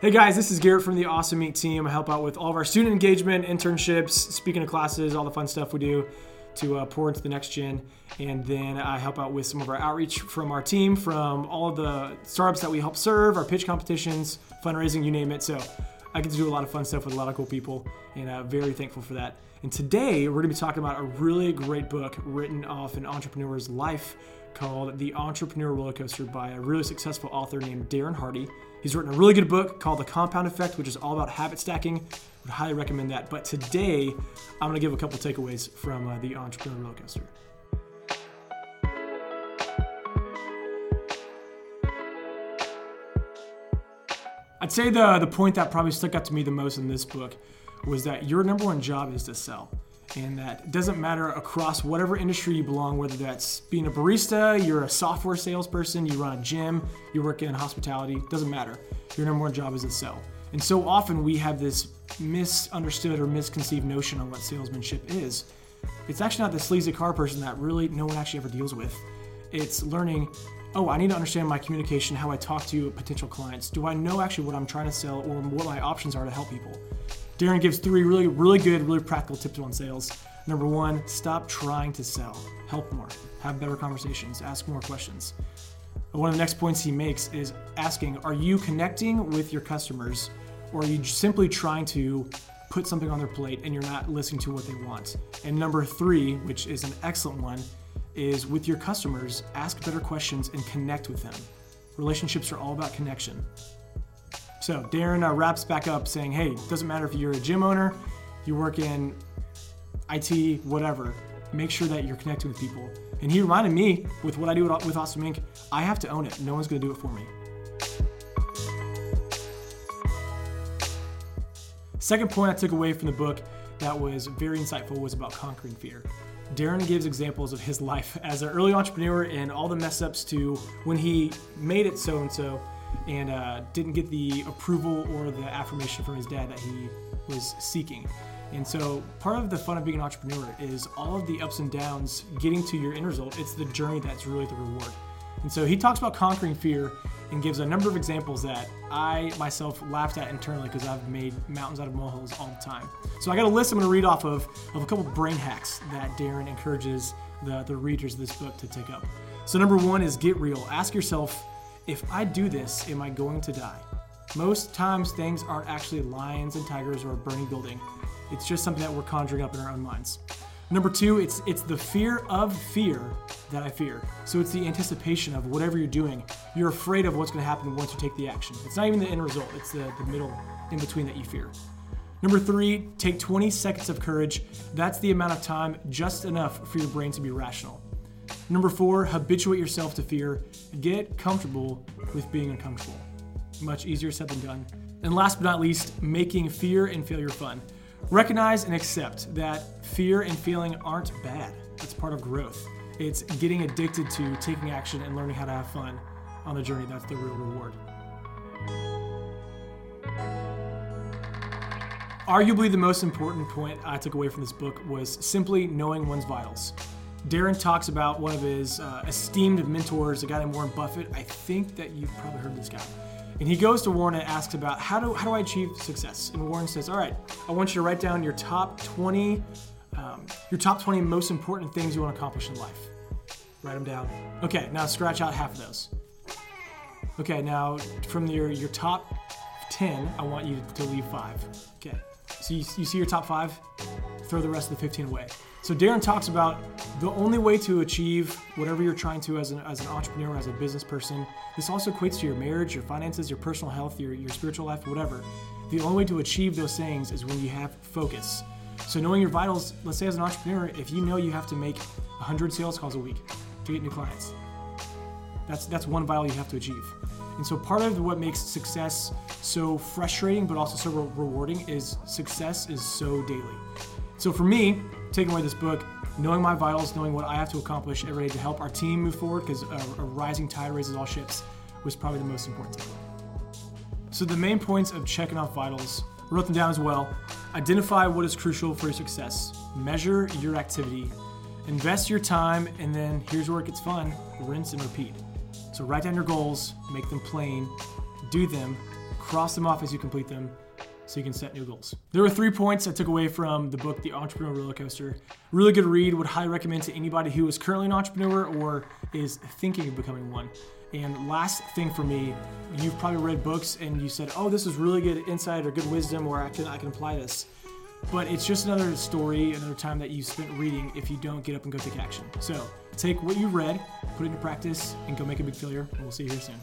Hey guys, this is Garrett from the Awesome Inc team. I help out with all of our student engagement, internships, speaking of classes, all the fun stuff we do to uh, pour into the next gen. And then I help out with some of our outreach from our team, from all of the startups that we help serve, our pitch competitions, fundraising, you name it. So I get to do a lot of fun stuff with a lot of cool people, and I'm very thankful for that. And today we're going to be talking about a really great book written off an entrepreneur's life called The Entrepreneur Roller Coaster by a really successful author named Darren Hardy. He's written a really good book called The Compound Effect, which is all about habit stacking. I would highly recommend that. But today, I'm going to give a couple takeaways from uh, The Entrepreneur Roller Coaster. I'd say the, the point that probably stuck out to me the most in this book was that your number one job is to sell. And that doesn't matter across whatever industry you belong, whether that's being a barista, you're a software salesperson, you run a gym, you work in hospitality, doesn't matter. Your number one job is to sell. And so often we have this misunderstood or misconceived notion on what salesmanship is. It's actually not the sleazy car person that really no one actually ever deals with. It's learning, oh, I need to understand my communication, how I talk to potential clients. Do I know actually what I'm trying to sell or what my options are to help people? Darren gives three really, really good, really practical tips on sales. Number one, stop trying to sell. Help more. Have better conversations. Ask more questions. One of the next points he makes is asking Are you connecting with your customers or are you simply trying to put something on their plate and you're not listening to what they want? And number three, which is an excellent one, is with your customers, ask better questions and connect with them. Relationships are all about connection. So Darren uh, wraps back up saying, hey, it doesn't matter if you're a gym owner, you work in IT, whatever, make sure that you're connecting with people. And he reminded me with what I do with Awesome Inc., I have to own it. No one's gonna do it for me. Second point I took away from the book that was very insightful was about conquering fear. Darren gives examples of his life as an early entrepreneur and all the mess ups to when he made it so and so and uh, didn't get the approval or the affirmation from his dad that he was seeking. And so, part of the fun of being an entrepreneur is all of the ups and downs getting to your end result. It's the journey that's really the reward. And so, he talks about conquering fear and gives a number of examples that I myself laughed at internally because I've made mountains out of molehills all the time. So, I got a list I'm going to read off of of a couple brain hacks that Darren encourages the, the readers of this book to take up. So, number one is get real. Ask yourself, if I do this, am I going to die? Most times, things aren't actually lions and tigers or a burning building. It's just something that we're conjuring up in our own minds. Number two, it's it's the fear of fear that I fear. So it's the anticipation of whatever you're doing. You're afraid of what's going to happen once you take the action. It's not even the end result. It's the, the middle in between that you fear. Number three, take 20 seconds of courage. That's the amount of time, just enough for your brain to be rational. Number four, habituate yourself to fear. Get comfortable with being uncomfortable. Much easier said than done. And last but not least, making fear and failure fun. Recognize and accept that fear and feeling aren't bad. It's part of growth. It's getting addicted to taking action and learning how to have fun on the journey. That's the real reward. Arguably, the most important point I took away from this book was simply knowing one's vitals. Darren talks about one of his uh, esteemed mentors, a guy named Warren Buffett. I think that you've probably heard this guy. And he goes to Warren and asks about how do, how do I achieve success? And Warren says, all right, I want you to write down your top 20, um, your top 20 most important things you want to accomplish in life. Write them down. Okay, now scratch out half of those. Okay, now from your, your top 10, I want you to leave five. Okay, so you, you see your top five? Throw the rest of the 15 away. So Darren talks about the only way to achieve whatever you're trying to as an, as an entrepreneur, as a business person. This also equates to your marriage, your finances, your personal health, your, your spiritual life, whatever. The only way to achieve those things is when you have focus. So knowing your vitals, let's say as an entrepreneur, if you know you have to make 100 sales calls a week to get new clients, that's that's one vital you have to achieve. And so part of what makes success so frustrating but also so rewarding is success is so daily. So for me, taking away this book, knowing my vitals, knowing what I have to accomplish every day to help our team move forward, because a, a, rising tide raises all ships, was probably the most important takeaway. So the main points of checking off vitals, wrote them down as well. Identify what is crucial for your success. Measure your activity. Invest your time, and then here's where it gets fun: rinse and repeat. So write down your goals, make them plain, do them, cross them off as you complete them so you can set new goals. There were three points I took away from the book, The Entrepreneur Roller Coaster. Really good read, would highly recommend to anybody who is currently an entrepreneur or is thinking of becoming one. And last thing for me, you've probably read books and you said, "Oh, this is really good insight or good wisdom, or I can I can apply this." But it's just another story, another time that you spent reading if you don't get up and go take action. So take what you read, put it into practice, and go make a big failure. And we'll see you here soon.